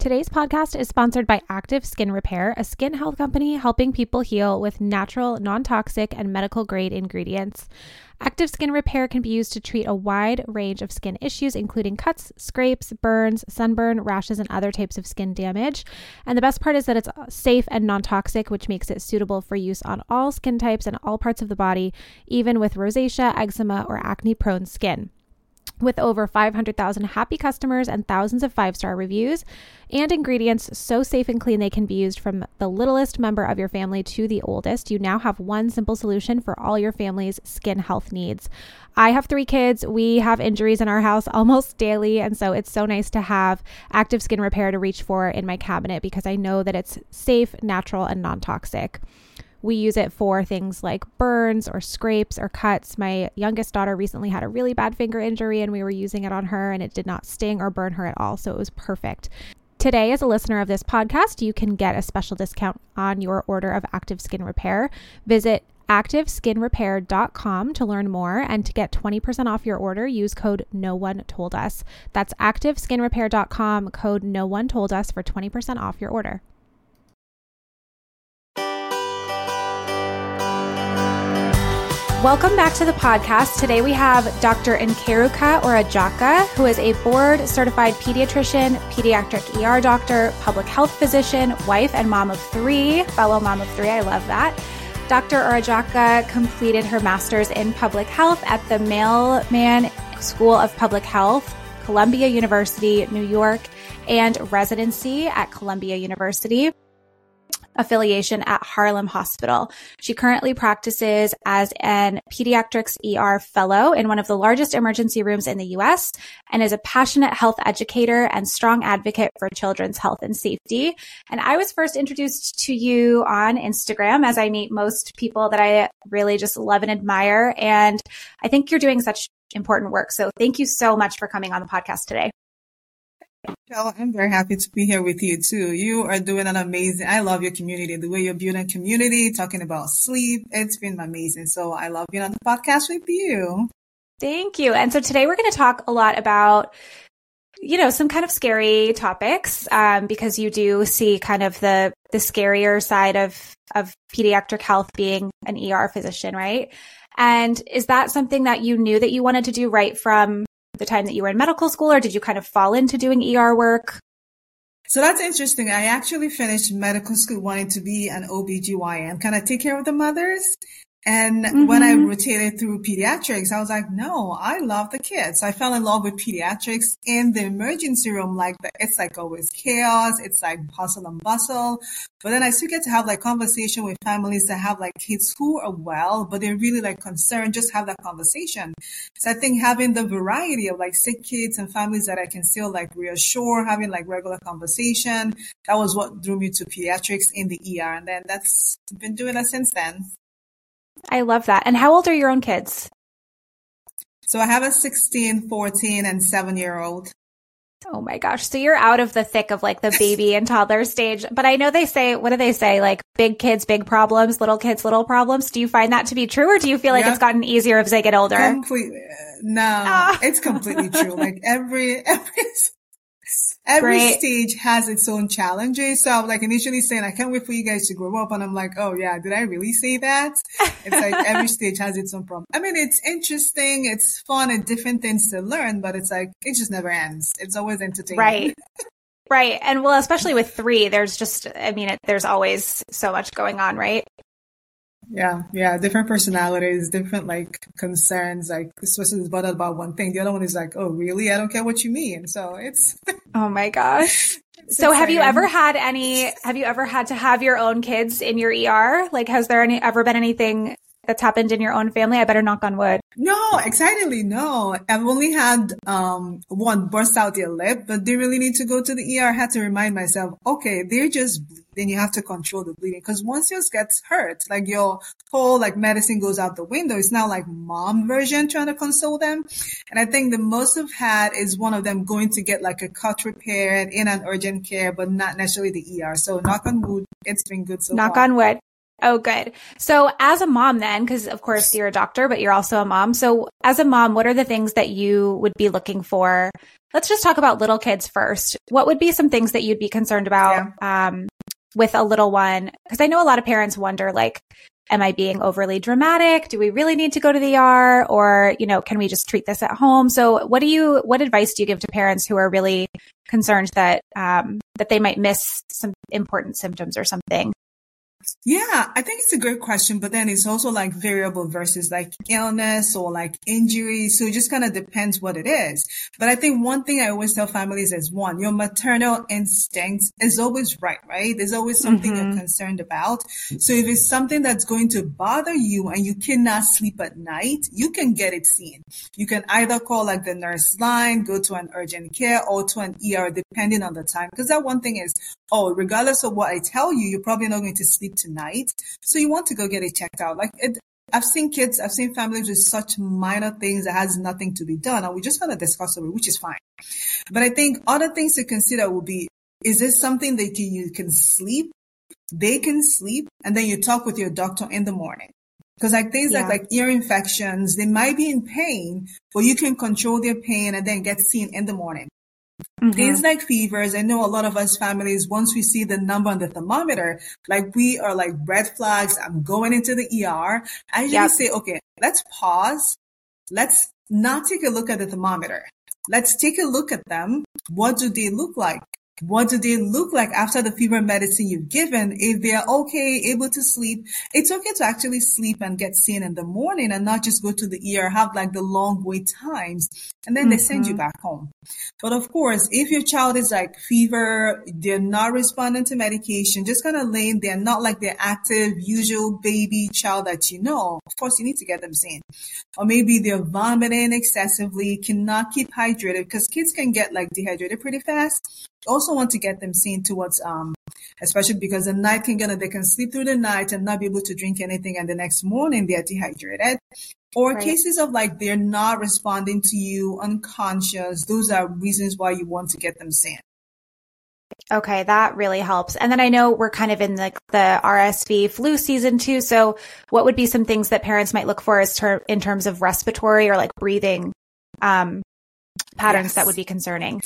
Today's podcast is sponsored by Active Skin Repair, a skin health company helping people heal with natural, non toxic, and medical grade ingredients. Active Skin Repair can be used to treat a wide range of skin issues, including cuts, scrapes, burns, sunburn, rashes, and other types of skin damage. And the best part is that it's safe and non toxic, which makes it suitable for use on all skin types and all parts of the body, even with rosacea, eczema, or acne prone skin with over 500,000 happy customers and thousands of five star reviews, and ingredients so safe and clean they can be used from the littlest member of your family to the oldest. You now have one simple solution for all your family's skin health needs. I have three kids. We have injuries in our house almost daily, and so it's so nice to have active skin repair to reach for in my cabinet because I know that it's safe, natural, and non toxic. We use it for things like burns or scrapes or cuts. My youngest daughter recently had a really bad finger injury, and we were using it on her, and it did not sting or burn her at all. So it was perfect. Today, as a listener of this podcast, you can get a special discount on your order of Active Skin Repair. Visit activeskinrepair.com to learn more and to get 20% off your order use code no one told us that's activeskinrepair.com code no one told us for 20% off your order Welcome back to the podcast. Today we have Dr. Nkeiruka Orajiaka, who is a board certified pediatrician, pediatric ER doctor, public health physician, wife, and mom of three, fellow mom of three. I love that. Dr. Orajiaka completed her master's in public health at the Mailman School of Public Health, Columbia University, New York, and residency at Columbia University affiliation at Harlem Hospital. She currently practices as an pediatrics ER fellow in one of the largest emergency rooms in the US and is a passionate health educator and strong advocate for children's health and safety. And I was first introduced to you on Instagram as I meet most people that I really just love and admire. And I think you're doing such important work. So thank you so much for coming on the podcast today. Well, I'm very happy to be here with you too. You are doing an amazing, I love your community, the way you're building community, talking about sleep. It's been amazing. So I love being on the podcast with you. Thank you. And so today we're going to talk a lot about you know some kind of scary topics um, because you do see kind of the the scarier side of of pediatric health being an ER physician, right? And is that something that you knew that you wanted to do right from the time that you were in medical school, or did you kind of fall into doing ER work? So that's interesting. I actually finished medical school wanting to be an OBGYN, kind of take care of the mothers. And mm-hmm. when I mm-hmm. rotated through pediatrics, I was like, no, I love the kids. I fell in love with pediatrics in the emergency room. Like it's like always chaos. It's like hustle and bustle. But then I still get to have like conversation with families that have like kids who are well, but they're really like concerned. Just have that conversation. So I think having the variety of like sick kids and families that I can still like reassure, having like regular conversation. That was what drew me to pediatrics in the ER. And then that's been doing that since then. I love that. And how old are your own kids? So I have a 16, 14, and seven year old. Oh my gosh. So you're out of the thick of like the baby and toddler stage. But I know they say, what do they say? Like big kids, big problems, little kids, little problems. Do you find that to be true or do you feel like yep. it's gotten easier as they get older? Completely. Uh, no, oh. it's completely true. Like every, every, every Great. stage has its own challenges. So I'm like initially saying, I can't wait for you guys to grow up. And I'm like, oh yeah, did I really say that? It's like every stage has its own problem. I mean, it's interesting. It's fun and different things to learn, but it's like, it just never ends. It's always entertaining. Right. Right. And well, especially with three, there's just, I mean, it, there's always so much going on, right? Yeah, yeah, different personalities, different like concerns. Like this person is bothered about one thing, the other one is like, "Oh, really? I don't care what you mean." So it's. oh my gosh. so have you ever had any? Have you ever had to have your own kids in your ER? Like, has there any ever been anything that's happened in your own family? I better knock on wood. No, excitedly, no. I've only had um one burst out their lip, but they really need to go to the ER. I had to remind myself, okay, they're just bleeding. You have to control the bleeding because once yours gets hurt, like your whole like medicine goes out the window. It's now like mom version trying to console them. And I think the most I've had is one of them going to get like a cut repaired in an urgent care, but not necessarily the ER. So knock on wood, it's been good so knock far. on wood. Oh, good. So as a mom then, because of course you're a doctor, but you're also a mom. So as a mom, what are the things that you would be looking for let's just talk about little kids first. What would be some things that you'd be concerned about yeah. um, with a little one? Because I know a lot of parents wonder, like, am I being overly dramatic? Do we really need to go to the ER or, you know, can we just treat this at home? So what do you, what advice do you give to parents who are really concerned that, um, that they might miss some important symptoms or something? Yeah, I think it's a great question, but then it's also like variable versus like illness or like injury. So it just kind of depends what it is. But I think one thing I always tell families is one, your maternal instinct is always right, right? There's always something mm-hmm. you're concerned about. So if it's something that's going to bother you and you cannot sleep at night, you can get it seen. You can either call like the nurse line, go to an urgent care or to an ER, depending on the time. Because that one thing is, oh, regardless of what I tell you, you're probably not going to sleep tonight. So you want to go get it checked out. Like it, I've seen kids, I've seen families with such minor things that has nothing to be done. And we just want to discuss it, which is fine. But I think other things to consider would be, is this something that you can sleep? They can sleep and then you talk with your doctor in the morning. Because like things yeah. like like ear infections, they might be in pain, but you can control their pain and then get seen in the morning. Mm-hmm. Things like fevers, I know a lot of us families, once we see the number on the thermometer, like we are like red flags. I'm going into the ER. I usually yep. say, okay, let's pause. Let's not take a look at the thermometer. Let's take a look at them. What do they look like? What do they look like after the fever medicine you've given? If they're okay, able to sleep, it's okay to actually sleep and get seen in the morning and not just go to the ER, have like the long wait times, and then mm-hmm. they send you mm-hmm. back home. But of course, if your child is like fever, they're not responding to medication, just kind of laying there, not like the active, usual baby child that you know, of course you need to get them seen. Or maybe they're vomiting excessively, cannot keep hydrated because kids can get like dehydrated pretty fast also want to get them seen towards um especially because the night can get they can sleep through the night and not be able to drink anything and the next morning they're dehydrated or right. cases of like they're not responding to you unconscious those are reasons why you want to get them seen Okay, that really helps. And then I know we're kind of in like the, the RSV flu season too. So what would be some things that parents might look for as ter- in terms of respiratory or like breathing um, patterns yes. that would be concerning?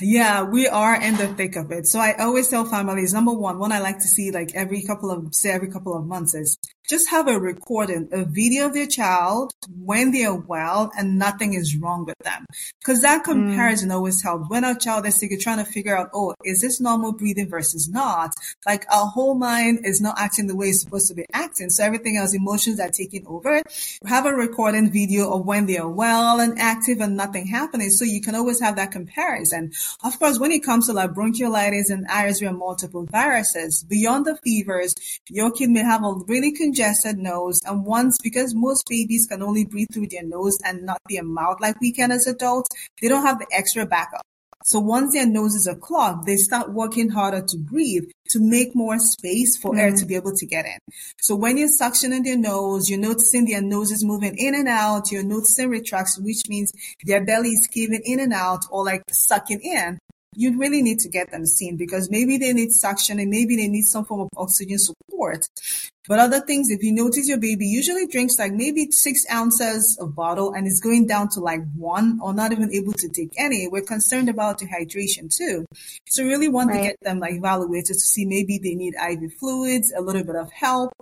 Yeah, we are in the thick of it. So I always tell families, number one, one I like to see like every couple of, say every couple of months is just have a recording, a video of your child when they're well and nothing is wrong with them. Cause that hmm. comparison mm. always helps. When our child is sick, you're trying to figure out, oh, is this normal breathing versus not? Like our whole mind is not acting the way it's supposed to be acting. So everything else, emotions are taking over. Have a recording video of when they're well and active and nothing happening. So you can always have that comparison. Of course, when it comes to like bronchiolitis and RSV and multiple viruses, beyond the fevers, your kid may have a really congested congested nose. And once, because most babies can only breathe through their nose and not their mouth like we can as adults, they don't have the extra backup. So once their noses are clogged, they start working harder to breathe to make more space for mm-hmm. air to mm-hmm. be able to get in. So when you're suctioning their nose, you're noticing their noses moving in and out. You're noticing retraction, which means their belly is caving in and out or like sucking in you really need to get them seen because maybe they need suction and maybe they need some form of oxygen support. But other things, if you notice your baby usually drinks like maybe six ounces of bottle and is going down to like one or not even able to take any, we're concerned about dehydration too. So really want right. to get them like evaluated to see maybe they need IV fluids, a little bit of help,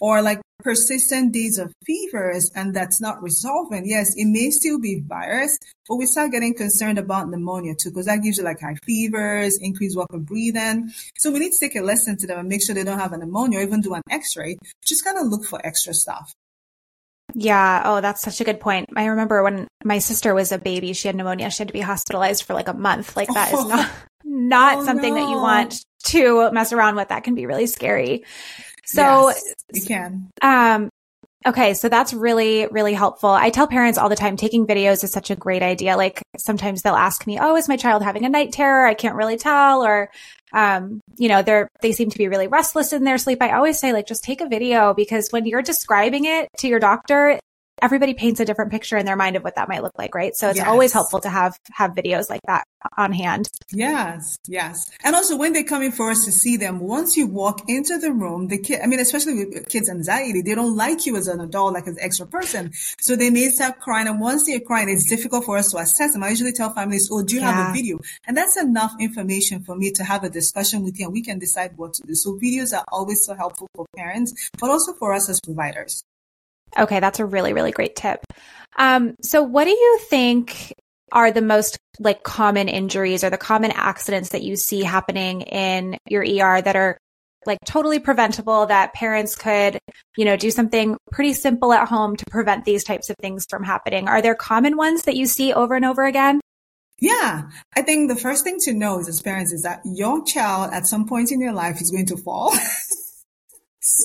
or like persistent days of fevers and that's not resolving, yes, it may still be virus, but we start getting concerned about pneumonia too, because that gives you like high fevers, increased work of breathing. So we need to take a lesson to them and make sure they don't have a pneumonia or even do an x-ray. Just kind of look for extra stuff. Yeah. Oh, that's such a good point. I remember when my sister was a baby, she had pneumonia. She had to be hospitalized for like a month. Like that oh. is not, not oh, something no. that you want to mess around with. That can be really scary. So yes, you can. Um, okay. So that's really, really helpful. I tell parents all the time, taking videos is such a great idea. Like sometimes they'll ask me, Oh, is my child having a night terror? I can't really tell. Or, um, you know, they're, they seem to be really restless in their sleep. I always say like, just take a video because when you're describing it to your doctor, everybody paints a different picture in their mind of what that might look like, right? So it's Yes. always helpful to have have videos like that on hand. Yes, yes. And also when they come in for us to see them, once you walk into the room, the kid, I mean, especially with kids' anxiety, they don't like you as an adult, like an extra person. So they may start crying. And once they're crying, it's difficult for us to assess them. I usually tell families, oh, do you have a video? And that's enough information for me to have a discussion with you and we can decide what to do. So videos are always so helpful for parents, but also for us as providers. Okay, that's a really, really great tip. Um, so what do you think are the most like common injuries or the common accidents that you see happening in your ER that are like totally preventable that parents could, you know, do something pretty simple at home to prevent these types of things from happening? Are there common ones that you see over and over again? Yeah, I think the first thing to know is as parents is that your child at some point in your life is going to fall.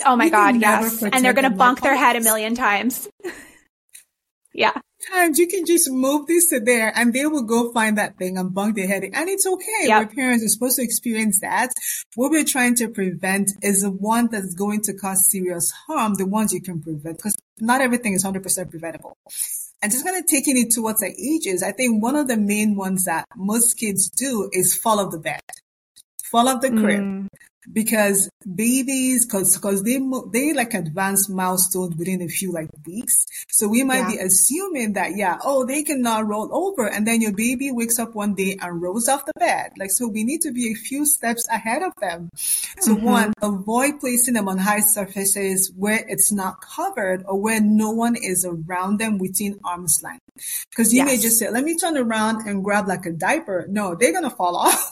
Oh my God, yes. And they're going to bonk their head a million times. yeah. times you can just move this to there and they will go find that thing and bunk their head. And it's okay. Yep. We're parents are supposed to experience that. What we're trying to prevent is the one that's going to cause serious harm, the ones you can prevent, because not everything is 100% preventable. And just kind of taking it towards the ages, I think one of the main ones that most kids do is fall off the bed, fall off the crib Mm, because babies cause cause they they like advanced milestones within a few like weeks. So we might Yeah. be assuming that yeah oh they can now roll over and then your baby wakes up one day and rolls off the bed. Like so we need to be a few steps ahead of them. So Mm-hmm. one avoid placing them on high surfaces where it's not covered or where no one is around them within arm's length. Because you may just say let me turn around and grab like a diaper. No they're gonna fall off.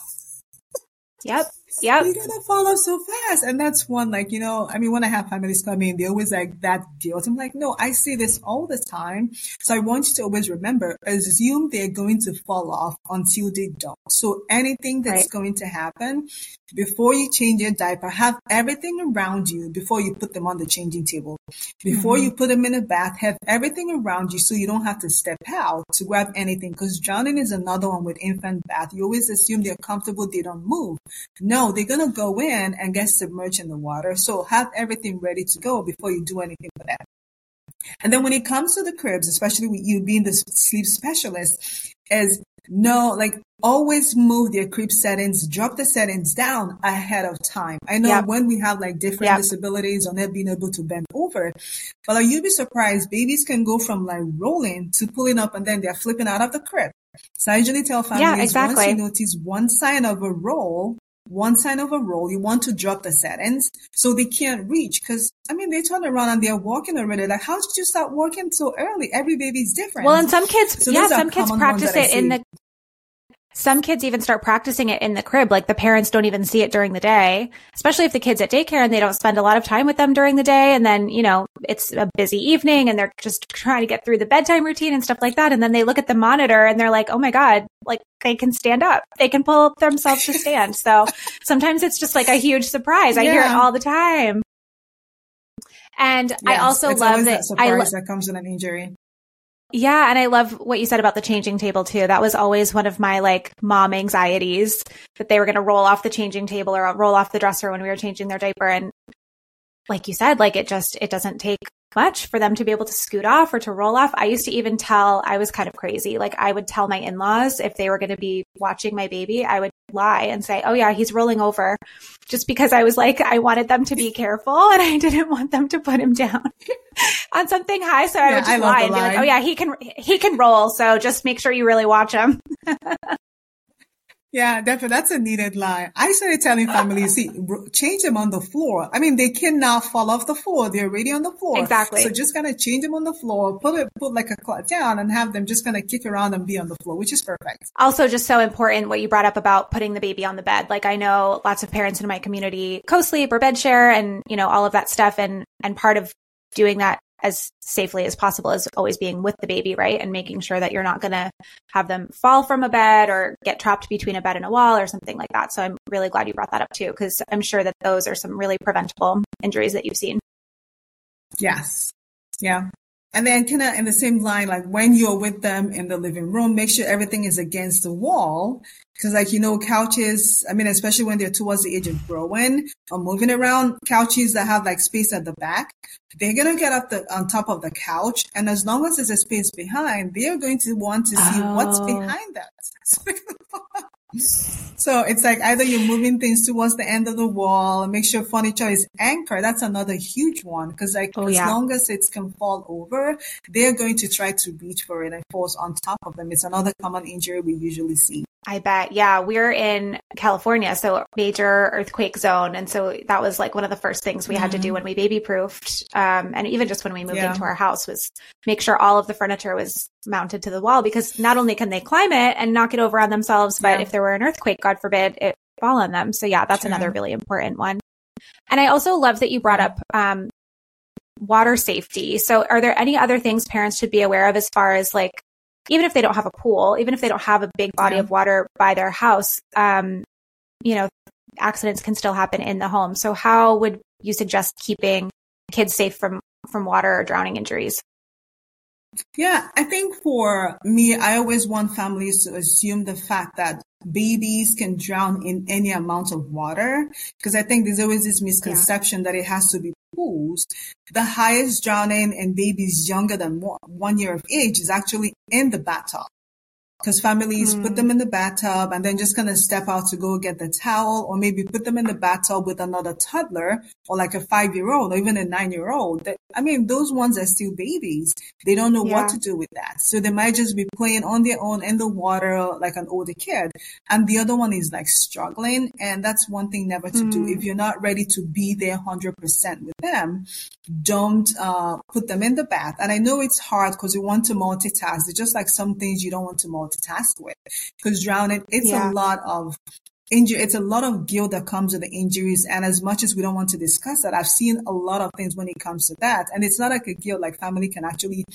Yep. Yep. you're gonna fall off so fast. And that's one, like, you know, I mean, when I have families come in, they always like that guilt. I'm like, no, I see this all the time. So I want you to always remember, assume they're going to fall off until they don't. So anything that's Right. going to happen before you change your diaper, have everything around you before you put them on the changing table. Before Mm-hmm. you put them in a bath, have everything around you so you don't have to step out to grab anything. Because drowning is another one with infant bath. You always assume they're comfortable, they don't move. No, they're gonna go in and get submerged in the water. So have everything ready to go before you do anything for them. And then when it comes to the cribs, especially with you being the sleep specialist, is no, like always move their crib settings, drop the settings down ahead of time. I know Yep. when we have like different Yep. disabilities or not being able to bend over, but like, you'd be surprised, babies can go from like rolling to pulling up and then they're flipping out of the crib. So I usually tell families exactly. once you notice one sign of a roll, one sign of a roll, you want to drop the settings so they can't reach. Cause I mean, they turn around and they're walking already. Like, how did you start walking so early? Every baby's different. Well, and some kids, So yeah, some kids practice it in the. Some kids even start practicing it in the crib. Like the parents don't even see it during the day, especially if the kid's at daycare and they don't spend a lot of time with them during the day. And then, you know, it's a busy evening and they're just trying to get through the bedtime routine and stuff like that. And then they look at the monitor and they're like, oh my God, like they can stand up. They can pull up themselves to stand. So sometimes it's just like a huge surprise. I hear it all the time. And I also love that. that I surprise lo- that comes with an injury. Yeah, and I love what you said about the changing table too. That was always one of my like mom anxieties that they were going to roll off the changing table or roll off the dresser when we were changing their diaper and like you said, like it just it doesn't take much for them to be able to scoot off or to roll off. I used to even tell I was kind of crazy. Like I would tell my in-laws if they were going to be watching my baby, I would lie and say, "Oh yeah, he's rolling over." Just because I was like I wanted them to be careful and I didn't want them to put him down on something high, so I Yeah, would just I lie and be like, "Oh yeah, he can he can roll, so just make sure you really watch him." Yeah, definitely. That's a needed lie. I started telling families, see, change them on the floor. I mean, they cannot fall off the floor. They're already on the floor. Exactly. So just kind of change them on the floor, put it, put like a cloth down and have them just kind of kick around and be on the floor, which is perfect. also just so important what you brought up about putting the baby on the bed. Like I know lots of parents in my community co-sleep or bed share and, you know, all of that stuff. And, and part of doing that as safely as possible is always being with the baby, right? And making sure that you're not going to have them fall from a bed or get trapped between a bed and a wall or something like that. So I'm really glad you brought that up too, because I'm sure that those are some really preventable injuries that you've seen. Yes. Yeah. And then kind of in the same line, like when you're with them in the living room, make sure everything is against the wall. Cause like, you know, couches, I mean, especially when they're towards the age of growing or moving around, couches that have like space at the back, they're going to get up the, on top of the couch. And as long as there's a space behind, they're going to want to see oh. what's behind that. So it's like either you're moving things towards the end of the wall, make sure furniture is anchored. That's another huge one because like oh, as yeah. long as it can fall over, they're going to try to reach for it and falls on top of them. It's another common injury we usually see. I bet. Yeah. We're in California, so major earthquake zone. And so that was like one of the first things we mm-hmm. had to do mm-hmm. when we baby proofed. Um, and even just when we moved yeah. into our house was make sure all of the furniture was mounted to the wall because not only can they climb it and knock it over on themselves, but yeah. if there were an earthquake, God forbid, it fall on them. So yeah, that's another really important one. And I also love that you brought up, um, water safety. So are there any other things parents should be aware of as far as like even if they don't have a pool, even if they don't have a big body yeah. of water by their house, um, you know, accidents can still happen in the home. So how would you suggest keeping kids safe from, from water or drowning injuries? Yeah, I think for me, I always want families to assume the fact that babies can drown in any amount of water because I think there's always this misconception yeah. that it has to be pools. The highest drowning in babies younger than one year of age is actually in the bathtub because families mm. put them in the bathtub and then just kind of step out to go get the towel or maybe put them in the bathtub with another toddler or like a five year old or even a nine year old. I mean, those ones are still babies. They don't know yeah. what to do with that. So they might just be playing on their own in the water like an older kid. And the other one is like struggling. And that's one thing never to mm. do. If you're not ready to be there 100% with them, don't uh, put them in the bath. And I know it's hard because you want to multitask. It's just like some things you don't want to multitask multitask with because drowning, it's yeah. a lot of injury. It's a lot of guilt that comes with the injuries. And as much as we don't want to discuss that, I've seen a lot of things when it comes to that. And it's not like a guilt like family can actually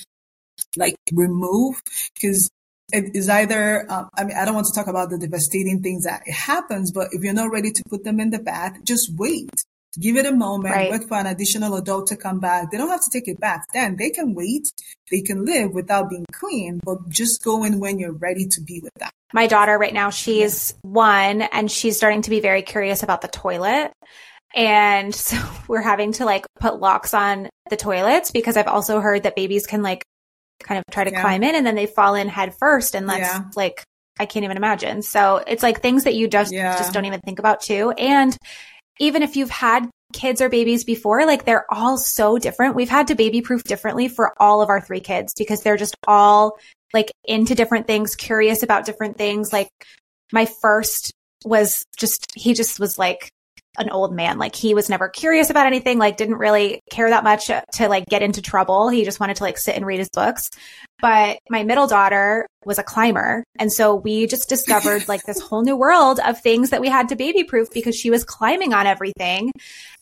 like remove because it is either, uh, I mean, I don't want to talk about the devastating things that it happens, but if you're not ready to put them in the bath, just wait. Give it a moment, right. wait for an additional adult to come back. They don't have to take it back then. They can wait. They can live without being clean, but just go in when you're ready to be with them. My daughter right now, she's yeah. one and she's starting to be very curious about the toilet. And so we're having to like put locks on the toilets because I've also heard that babies can like kind of try to yeah. climb in and then they fall in head first. And that's yeah. like, I can't even imagine. So it's like things that you just, just don't even think about too. And even if you've had kids or babies before, like they're all so different. We've had to baby proof differently for all of our three kids because they're just all like into different things, curious about different things. Like my first was just, he just was like an old man. Like he was never curious about anything, like didn't really care that much to like get into trouble. He just wanted to like sit and read his books. But my middle daughter was a climber. And so we just discovered like this whole new world of things that we had to baby proof because she was climbing on everything.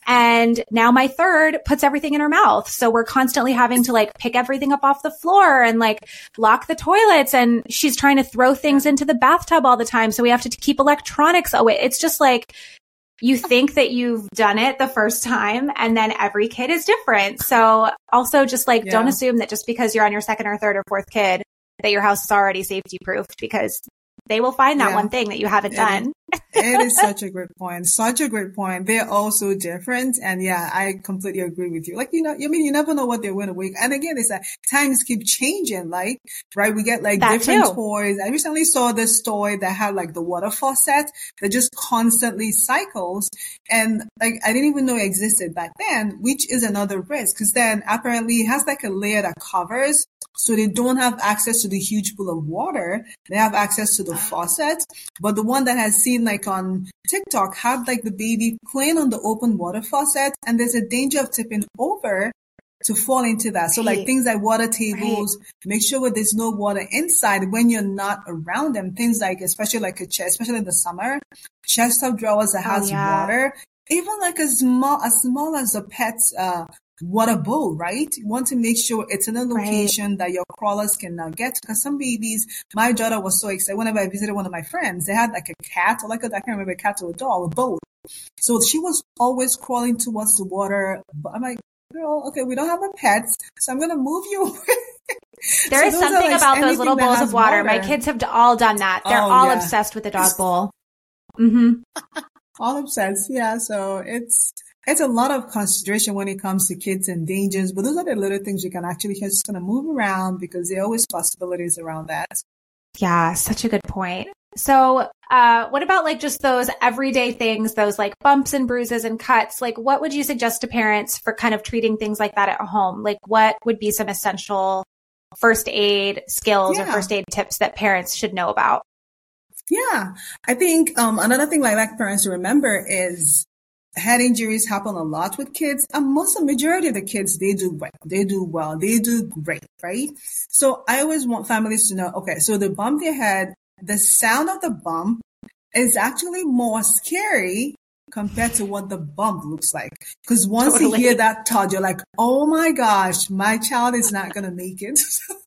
And now my third puts everything in her mouth. So we're constantly having to like pick everything up off the floor and like lock the toilets. And she's trying to throw things into the bathtub all the time. So we have to keep electronics away. It's just like, you think that you've done it the first time and then every kid is different. So also just like yeah. don't assume that just because you're on your second or third or fourth kid that your house is already safety proofed because they will find that yeah. one thing that you haven't done. It is such a great point. Such a great point. They're all so different. And yeah, I completely agree with you. Like, you know, I mean, you never know what they're going to wake. And again, it's that times keep changing. Like, right. We get like that different too. toys. I recently saw this toy that had like the water faucet that just constantly cycles. And like, I didn't even know it existed back then, which is another risk. Cause then apparently it has like a layer that covers so they don't have access to the huge pool of water. They have access to the oh. faucet. But the one that has seen like on TikTok had like the baby playing on the open water faucet and there's a danger of tipping over to fall into that. So right. like things like water tables, right. make sure there's no water inside when you're not around them. Things like, especially like a chest, especially in the summer, chest of drawers that oh, has yeah. water, even like as small, as small as a pet's, uh, water bowl, right? You want to make sure it's in a location right. that your crawlers can now get. Because some babies, my daughter was so excited whenever I visited one of my friends, they had like a cat or like a, I can't remember a cat or a dog, a boat. So she was always crawling towards the water. But I'm like, girl, okay, we don't have a pets, so I'm gonna move you. there so is something like about those little bowls of water. water. My kids have all done that. They're oh, all yeah. obsessed with the dog bowl. Mm-hmm. All obsessed, yeah. So it's it's a lot of consideration when it comes to kids and dangers, but those are the little things you can actually just kind of move around because there are always possibilities around that. Yeah, such a good point. So, uh, what about like just those everyday things, those like bumps and bruises and cuts? Like, what would you suggest to parents for kind of treating things like that at home? Like, what would be some essential first aid skills yeah. or first aid tips that parents should know about? Yeah, I think um, another thing like, like parents to remember is head injuries happen a lot with kids and most of the majority of the kids they do well they do well they do great right so i always want families to know okay so they bump their head the sound of the bump is actually more scary compared to what the bump looks like. Because once totally. you hear that thud, you're like, oh my gosh, my child is not going to make it.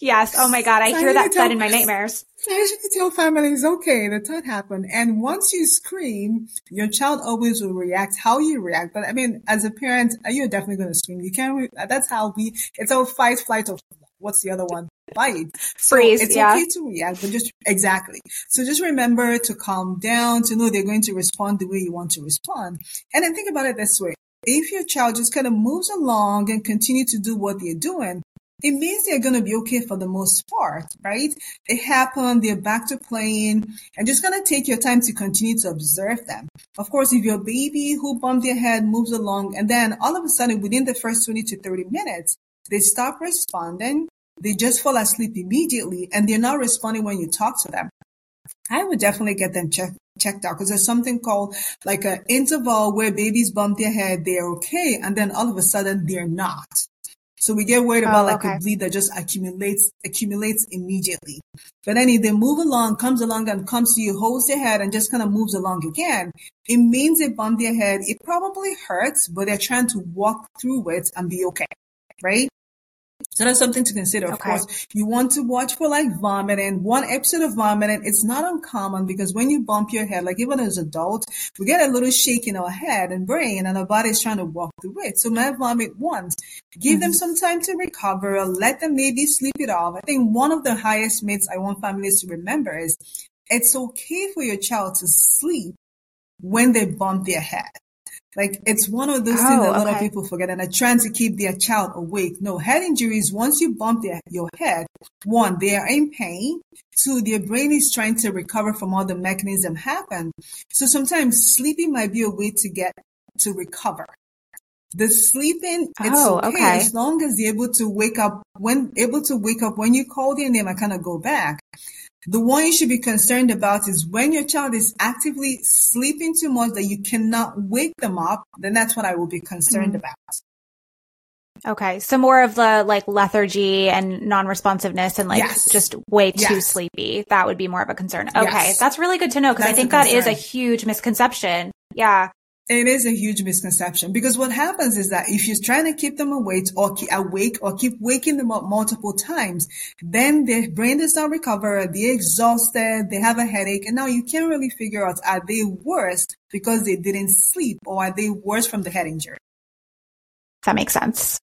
yes. Oh my God. I hear that thud in my nightmares. I usually tell families, okay, the thud happened. And once you scream, your child always will react how you react. But I mean, as a parent, uh, you're definitely going to scream. You can't, re- uh, that's how we, it's a fight, flight, or what's the other one? Fight. So Freeze. It's yeah. okay to react, but just exactly. So just remember to calm down, to know they're going to respond the way you want to respond. And then think about it this way. If your child just kind of moves along and continue to do what they're doing, it means they're going to be okay for the most part, right? It happened, they're back to playing, and just going to take your time to continue to observe them. Of course, if your baby who bumped their head moves along, and then all of a sudden within the first 20 to 30 minutes, they stop responding, they just fall asleep immediately, and they're not responding when you talk to them. I would definitely get them checked checked out because there's something called like an interval where babies bump their head, they're okay, and then all of a sudden they're not. So we get worried about oh, okay. like a bleed that just accumulates, accumulates immediately. But then if they move along, comes along and comes to you, holds their head and just kind of moves along again, it means they bump their head. It probably hurts, but they're trying to walk through it and be okay. Right? So that's something to consider. Of okay. course, you want to watch for like vomiting. One episode of vomiting, it's not uncommon because when you bump your head, like even as adults, we get a little shake in our head and brain and our body's trying to walk through it. So might vomit once. Give mm-hmm. them some time to recover. Let them maybe sleep it off. I think one of the highest myths I want families to remember is it's okay for your child to sleep when they bump their head. Like it's one of those oh, things that a lot okay. of people forget and are trying to keep their child awake. No, head injuries, once you bump their, your head, one, they are in pain. Two, their brain is trying to recover from all the mechanism happen. So sometimes sleeping might be a way to get to recover. The sleeping, it's oh, okay, okay, as long as you're able to wake up when able to wake up when you call their name and kind of go back. The one you should be concerned about is when your child is actively sleeping too much that you cannot wake them up, then that's what I will be concerned mm-hmm. about. Okay. So more of the like lethargy and non-responsiveness and like yes. just way too yes. sleepy. That would be more of a concern. Okay. Yes. That's really good to know because I think that is a huge misconception. Yeah. It is a huge misconception because what happens is that if you're trying to keep them awake or keep awake or keep waking them up multiple times, then their brain does not recover. They're exhausted. They have a headache. And now you can't really figure out are they worse because they didn't sleep or are they worse from the head injury? That makes sense.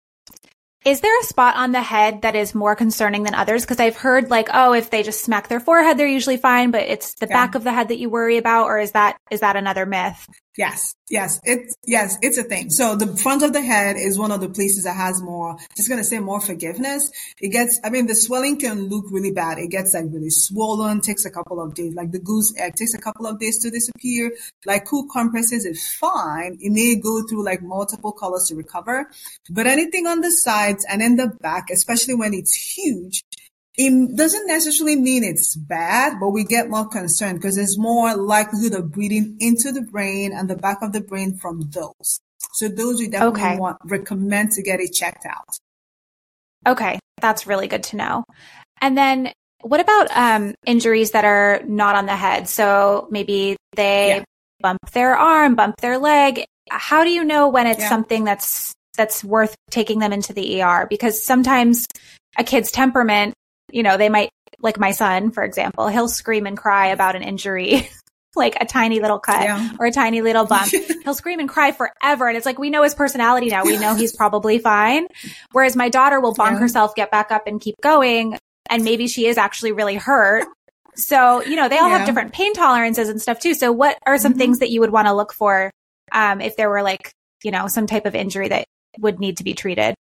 Is there a spot on the head that is more concerning than others? Because I've heard like, oh, if they just smack their forehead, they're usually fine, but it's the yeah. back of the head that you worry about, or is that is that another myth? Yes, yes, it's yes, it's a thing. So the front of the head is one of the places that has more, just gonna say more forgiveness. It gets, I mean, the swelling can look really bad. It gets like really swollen, takes a couple of days. Like the goose egg takes a couple of days to disappear. Like cool compresses is fine. It may go through like multiple colors to recover, but anything on the sides and in the back, especially when it's huge, it doesn't necessarily mean it's bad, but we get more concerned because there's more likelihood of breathing into the brain and the back of the brain from those. So those we definitely okay. want recommend to get it checked out. Okay, that's really good to know. And then what about um, injuries that are not on the head? So maybe they yeah. bump their arm, bump their leg. How do you know when it's yeah. something that's that's worth taking them into the ER? Because sometimes a kid's temperament you know, they might, like my son, for example, he'll scream and cry about an injury like a tiny little cut yeah. or a tiny little bump, he'll scream and cry forever. And it's like, we know his personality now. We know he's probably fine. Whereas my daughter will bonk yeah. herself, get back up and keep going. And maybe she is actually really hurt. So, you know, they all yeah. have different pain tolerances and stuff too. So what are some mm-hmm. things that you would want to look for, um, if there were like, you know, some type of injury that would need to be treated?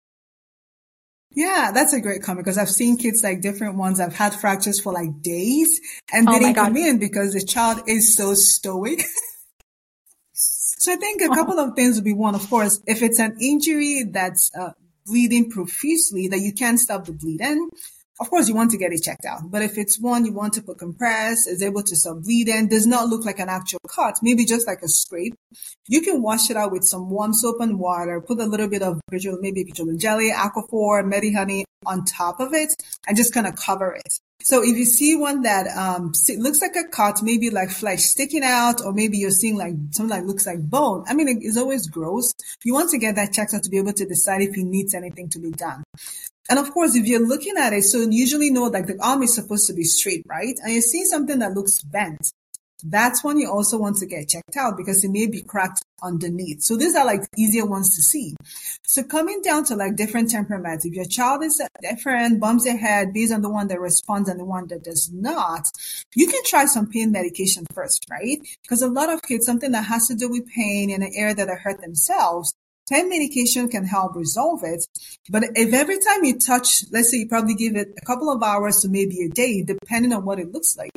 Yeah, that's a great comment because I've seen kids like different ones. I've had fractures for like days and oh they didn't come in because the child is so stoic. so I think a couple of things would be one, of course, if it's an injury that's uh, bleeding profusely that you can't stop the bleeding, of course, you want to get it checked out. But if it's one you want to put compress, is able to stop bleeding, does not look like an actual cut, maybe just like a scrape, you can wash it out with some warm soap and water, put a little bit of visual, maybe petroleum jelly, aquaphor, Medihoney on top of it, and just kind of cover it. So if you see one that um, looks like a cut, maybe like flesh sticking out, or maybe you're seeing like something that looks like bone, I mean, it's always gross. You want to get that checked out to be able to decide if it needs anything to be done. And of course, if you're looking at it, so you usually know like the arm is supposed to be straight, right? And you see something that looks bent. That's when you also want to get checked out because it may be cracked underneath. So these are like easier ones to see. So coming down to like different temperaments, if your child is different, bumps their head based on the one that responds and the one that does not, you can try some pain medication first, right? Because a lot of kids, something that has to do with pain in an area that they hurt themselves, Pain medication can help resolve it. But if every time you touch, let's say you probably give it a couple of hours to maybe a day, depending on what it looks like.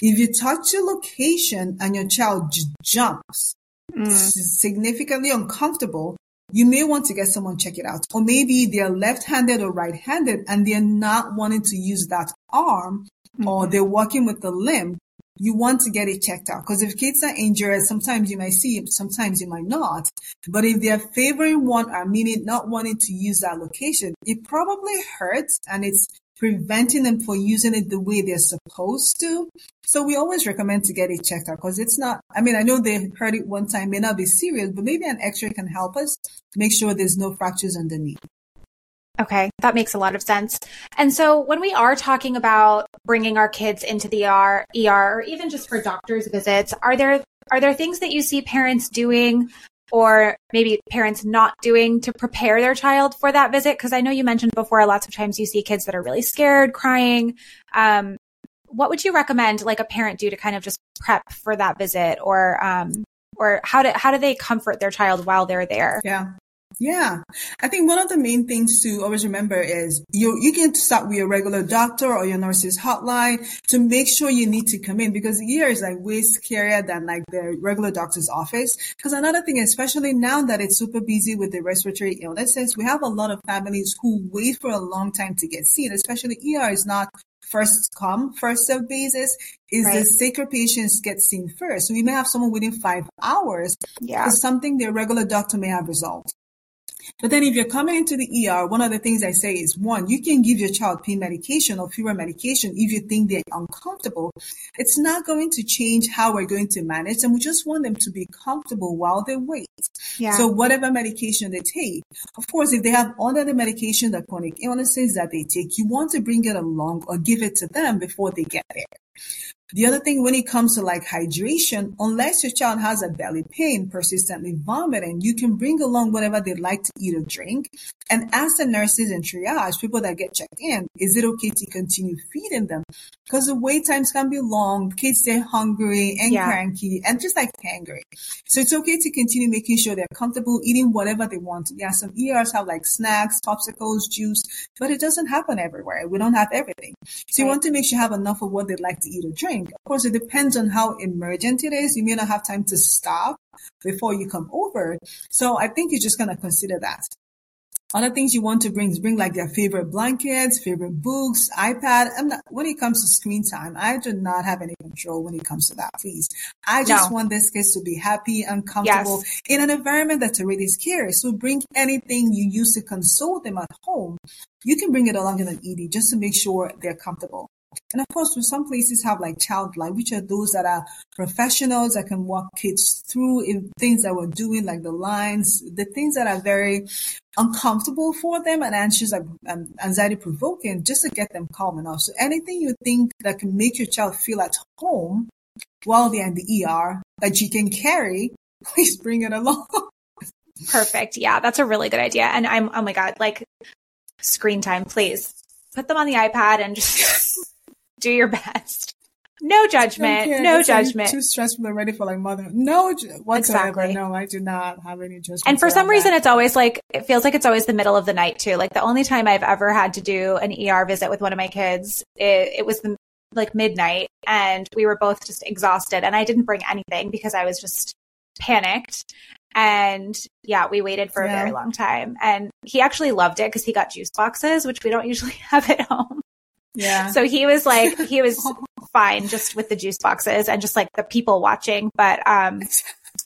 If you touch a location and your child j- jumps, mm. significantly uncomfortable, you may want to get someone check it out. Or maybe they're left-handed or right-handed and they're not wanting to use that arm mm-hmm. or they're walking with the limb you want to get it checked out. Because if kids are injured, sometimes you might see sometimes you might not. But if they're favoring one or meaning not wanting to use that location, it probably hurts and it's preventing them from using it the way they're supposed to. So we always recommend to get it checked out because it's not, I mean, I know they heard it one time, may not be serious, but maybe an x-ray can help us make sure there's no fractures underneath. Okay, that makes a lot of sense. And so when we are talking about bringing our kids into the ER, ER or even just for doctor's visits, are there are there things that you see parents doing or maybe parents not doing to prepare their child for that visit? Because I know you mentioned before, lots of times you see kids that are really scared, crying. Um, what would you recommend, like a parent, do to kind of just prep for that visit, or um, or how do how do they comfort their child while they're there? Yeah. Yeah. I think one of the main things to always remember is you, you can start with your regular doctor or your nurse's hotline to make sure you need to come in because ER is like way scarier than like the regular doctor's office. Because another thing, especially now that it's super busy with the respiratory illnesses, we have a lot of families who wait for a long time to get seen, especially ER is not first come, first serve basis is right. the sicker patients get seen first. So we may have someone within five hours. Yeah. something the regular doctor may have resolved. But then if you're coming into the ER, one of the things I say is one, you can give your child pain medication or fever medication if you think they're uncomfortable. It's not going to change how we're going to manage them. We just want them to be comfortable while they wait. Yeah. So whatever medication they take, of course, if they have other the medication, the chronic illnesses that they take, you want to bring it along or give it to them before they get there. The other thing when it comes to like hydration, unless your child has a belly pain, persistently vomiting, you can bring along whatever they'd like to eat or drink. And ask the nurses and triage, people that get checked in, is it okay to continue feeding them? Because the wait times can be long, kids stay hungry and yeah. cranky and just like hangry. So it's okay to continue making sure they're comfortable eating whatever they want. Yeah, some ERs have like snacks, popsicles, juice, but it doesn't happen everywhere. We don't have everything. So you want to make sure you have enough of what they'd like to eat or drink. Of course, it depends on how emergent it is. You may not have time to stop before you come over. So I think you're just going to consider that. Other things you want to bring is bring like their favorite blankets, favorite books, iPad. I'm not, when it comes to screen time, I do not have any control when it comes to that, please. I just no. want these kids to be happy and comfortable yes. in an environment that's already scary. So bring anything you use to console them at home. You can bring it along in an ED just to make sure they're comfortable. And of course, some places have like child life, which are those that are professionals that can walk kids through in things that we're doing, like the lines, the things that are very uncomfortable for them and anxious, like um, anxiety provoking, just to get them calm enough. So anything you think that can make your child feel at home, while they're in the ER that you can carry, please bring it along. Perfect. Yeah, that's a really good idea. And I'm, oh my God, like screen time, please put them on the iPad and just do your best. No judgment. No it's judgment. Too stressful already for like mother. No, whatsoever. Exactly. No, I do not have any judgment. And for some reason, that. it's always like, it feels like it's always the middle of the night too. Like the only time I've ever had to do an ER visit with one of my kids, it, it was the, like midnight and we were both just exhausted and I didn't bring anything because I was just panicked. And yeah, we waited for yeah. a very long time. And he actually loved it because he got juice boxes, which we don't usually have at home. Yeah. So he was like, he was fine just with the juice boxes and just like the people watching. But um,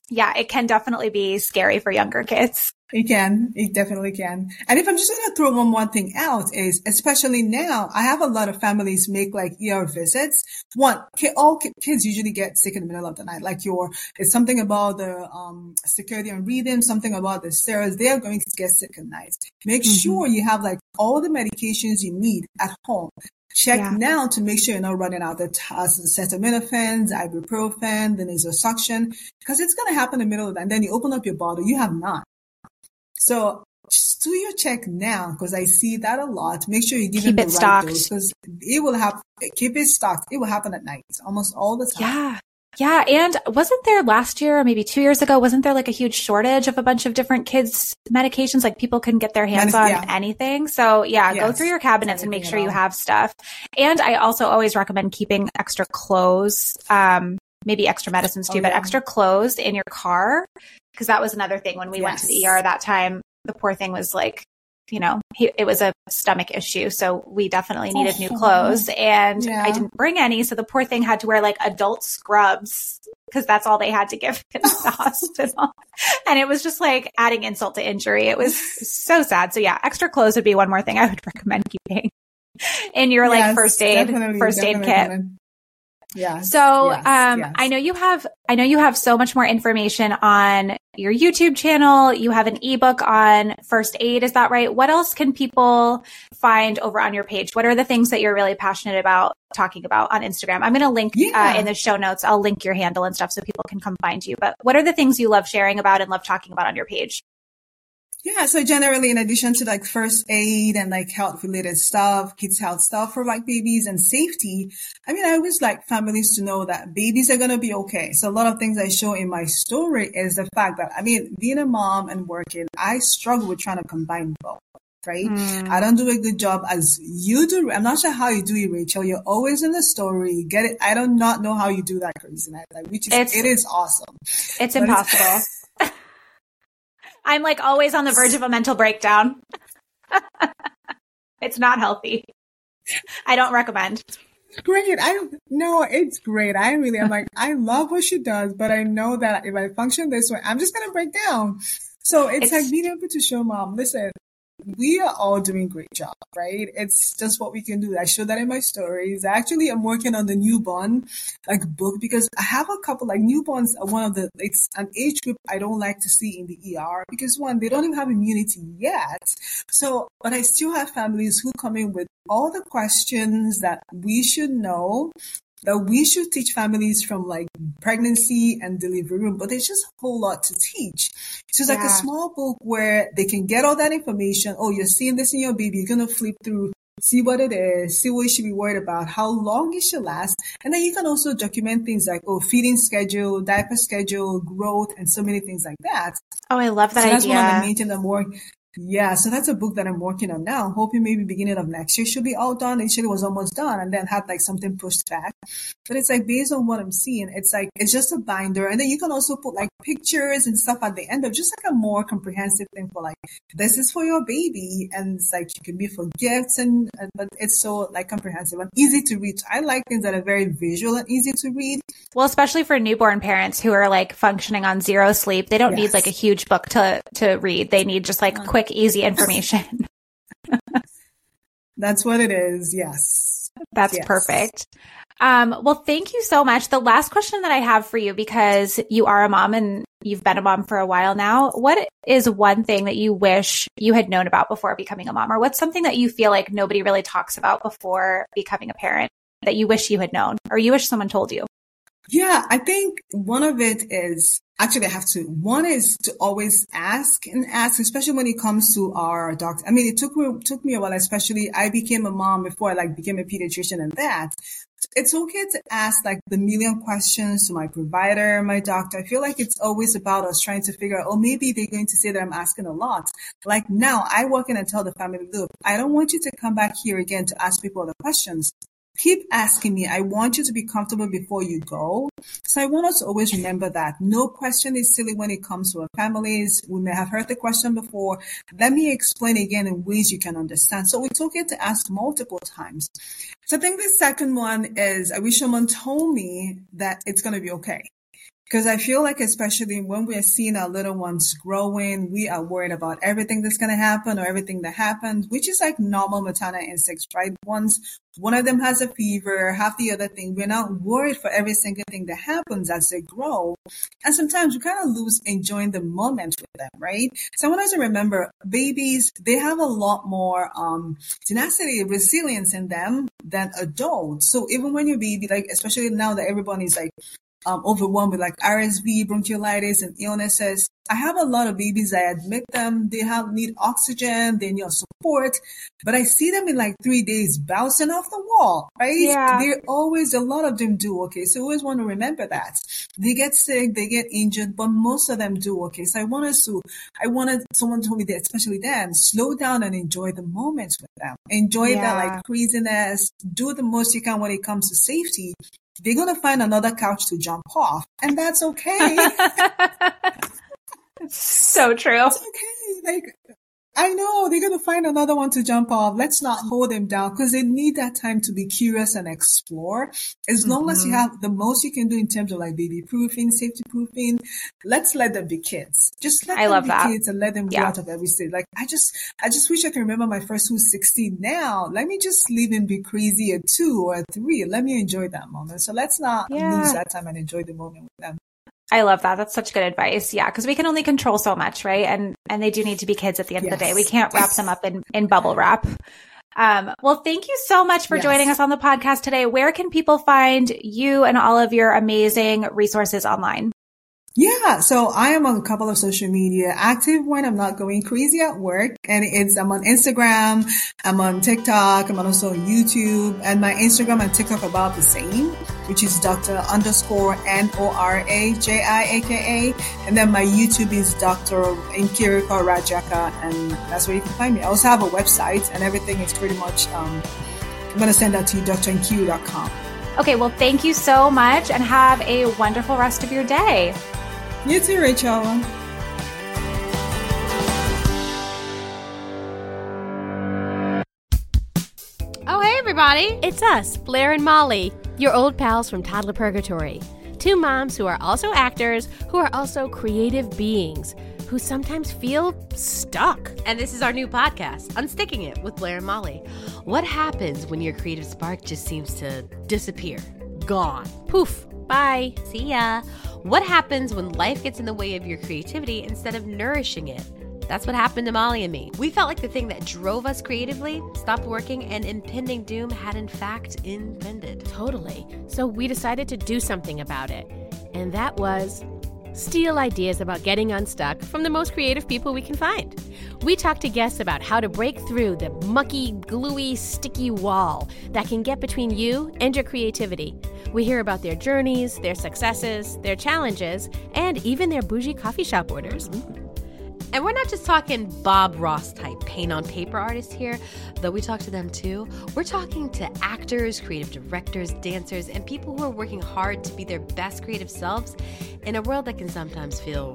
yeah, it can definitely be scary for younger kids. It can. It definitely can. And if I'm just going to throw one more thing out is, especially now, I have a lot of families make like ER visits. One, all kids usually get sick in the middle of the night. Like your, it's something about the um, circadian rhythm, something about the steroids. They are going to get sick at night. Make mm-hmm. sure you have like all the medications you need at home. Check yeah. now to make sure you're not running out of the uh, acetaminophen, ibuprofen, the nasosuction, because it's going to happen in the middle of that. And then you open up your bottle, you have none. So just do your check now because I see that a lot. Make sure you give keep it, the right dose because it will have keep it stocked. It will happen at night almost all the time. Yeah. Yeah. And wasn't there last year or maybe two years ago, wasn't there like a huge shortage of a bunch of different kids medications? Like people couldn't get their hands on yeah. anything. So yeah, yes. go through your cabinets and make sure you have stuff. And I also always recommend keeping extra clothes, um, maybe extra medicines too, oh, but extra clothes in your car. Cause that was another thing when we yes. went to the ER that time. The poor thing was like you know, he, it was a stomach issue. So we definitely needed new oh. clothes and yeah. I didn't bring any. So the poor thing had to wear like adult scrubs because that's all they had to give in the hospital. And it was just like adding insult to injury. It was so sad. So yeah, extra clothes would be one more thing I would recommend keeping in your like yes, first aid, first aid kit. Yeah. So, yes, um, yes. I know you have, I know you have so much more information on your YouTube channel. You have an ebook on first aid. Is that right? What else can people find over on your page? What are the things that you're really passionate about talking about on Instagram? I'm going to link uh, yeah. uh, in the show notes. I'll link your handle and stuff so people can come find you. But what are the things you love sharing about and love talking about on your page? Yeah. So generally, in addition to like first aid and like health related stuff, kids health stuff for like babies and safety, I mean, I always like families to know that babies are going to be okay. So a lot of things I show in my story is the fact that, I mean, being a mom and working, I struggle with trying to combine both. Right? Mm. I don't do a good job as you do. I'm not sure how you do it, Rachael. You're always in the story. Get it? I do not know how you do that, crazy night. Like, which is, it's, it is awesome. It's but impossible. It's, I'm like always on the verge of a mental breakdown. it's not healthy. I don't recommend. Great. I no, it's great. I really am like, I love what she does, but I know that if I function this way, I'm just gonna break down. So it's, it's like being able to show mom, listen, we are all doing great job, right? It's just what we can do. I show that in my stories. Actually, I'm working on the newborn like book because I have a couple like newborns are one of the it's an age group I don't like to see in the ER because one, they don't even have immunity yet. So, but I still have families who come in with all the questions that we should know that we should teach families from like pregnancy and delivery room, but there's just a whole lot to teach. So it's yeah. like a small book where they can get all that information. Oh, you're seeing this in your baby. You're going to flip through, see what it is, see what you should be worried about, how long it should last. And then you can also document things like, oh, feeding schedule, diaper schedule, growth, and so many things like that. Oh, I love that so idea. That's one of the main things I'm working yeah, so that's a book that I'm working on now. hoping maybe beginning of next year should be all done. Initially was almost done and then had like something pushed back. But it's like based on what I'm seeing, it's like it's just a binder. And then you can also put like pictures and stuff at the end of just like a more comprehensive thing for like this is for your baby and it's like you can be for gifts and but it's so like comprehensive and easy to read. I like things that are very visual and easy to read. Well, especially for newborn parents who are like functioning on zero sleep, they don't yes. need like a huge book to to read. They need just like uh-huh. quick quick, easy information. That's what it is. Yes. That's yes. perfect. Um, well, thank you so much. The last question that I have for you, because you are a mom and you've been a mom for a while now, what is one thing that you wish you had known about before becoming a mom? Or what's something that you feel like nobody really talks about before becoming a parent that you wish you had known or you wish someone told you? Yeah, I think one of it is actually I have to. One is to always ask and ask, especially when it comes to our doctor. I mean, it took me took me a while, especially I became a mom before I like became a pediatrician and that. It's okay to ask like the million questions to my provider, my doctor. I feel like it's always about us trying to figure out, oh, maybe they're going to say that I'm asking a lot. Like now I walk in and tell the family, look, I don't want you to come back here again to ask people the questions keep asking me. I want you to be comfortable before you go. So I want us to always remember that no question is silly when it comes to our families. We may have heard the question before. Let me explain again in ways you can understand. So it's okay to ask multiple times. So I think the second one is uh, I wish someone told me that it's going to be okay. Because I feel like, especially when we're seeing our little ones growing, we are worried about everything that's going to happen or everything that happens, which is like normal maternal instincts, right? Once one of them has a fever, half the other thing, we're not worried for every single thing that happens as they grow. And sometimes we kind of lose enjoying the moment with them, right? So I want us to remember babies, they have a lot more, um, tenacity, resilience in them than adults. So even when you're baby, like, especially now that everybody's like um, overwhelmed with like RSV, bronchiolitis, and illnesses. I have a lot of babies. I admit them. They have need oxygen. They need support, but I see them in like three days bouncing off the wall, right? Yeah. They're always, a lot of them do. Okay. So I always want to remember that they get sick, they get injured, but most of them do. Okay. So I want us to, I wanted someone told me that, especially then, slow down and enjoy the moments with them. Enjoy yeah. that like craziness. Do the most you can when it comes to safety they're going to find another couch to jump off, and that's okay. so true. It's okay. Like, I know they're going to find another one to jump off. Let's not hold them down because they need that time to be curious and explore. As mm-hmm. long as you mm-hmm. have the most you can do in terms of like baby proofing, safety proofing, let's let them be kids. Just let I them be that. kids and let them yeah. out of every state. Like I just, I just wish I could remember my first who's 16 now. Let me just leave and be crazy at two or at three. Let me enjoy that moment. So let's not yeah. lose that time and enjoy the moment with them. I love that. That's such good advice. Yeah, because we can only control so much, right? And and they do need to be kids at the end yes. of the day. We can't wrap them up in in bubble wrap. Um, well, thank you so much for yes. joining us on the podcast today. Where can people find you and all of your amazing resources online? Yeah, so I am on a couple of social media active when I'm not going crazy at work. And it's, I'm on Instagram, I'm on TikTok, I'm also on YouTube, and my Instagram and TikTok are about the same, which is Dr. underscore N-O-R-A-J-I-A-K-A. And then my YouTube is Dr. Nkeiruka Orajiaka, and that's where you can find me. I also have a website, and everything is pretty much, um, I'm going to send that to you, drnkeiru.com. Okay, well, thank you so much and have a wonderful rest of your day. You too, Rachael. Oh, hey, everybody. It's us, Blair and Molly, your old pals from Toddler Purgatory. Two moms who are also actors, who are also creative beings, who sometimes feel stuck. And this is our new podcast, Unsticking It with Blair and Molly. What happens when your creative spark just seems to disappear? Gone. Poof. Bye. See ya. What happens when life gets in the way of your creativity instead of nourishing it? That's what happened to Molly and me. We felt like the thing that drove us creatively stopped working and impending doom had in fact impended. Totally. So we decided to do something about it. And that was steal ideas about getting unstuck from the most creative people we can find. We talk to guests about how to break through the mucky, gluey, sticky wall that can get between you and your creativity. We hear about their journeys, their successes, their challenges, and even their bougie coffee shop orders. Mm-hmm. And we're not just talking Bob Ross type paint on paper artists here, though we talk to them too. We're talking to actors, creative directors, dancers, and people who are working hard to be their best creative selves in a world that can sometimes feel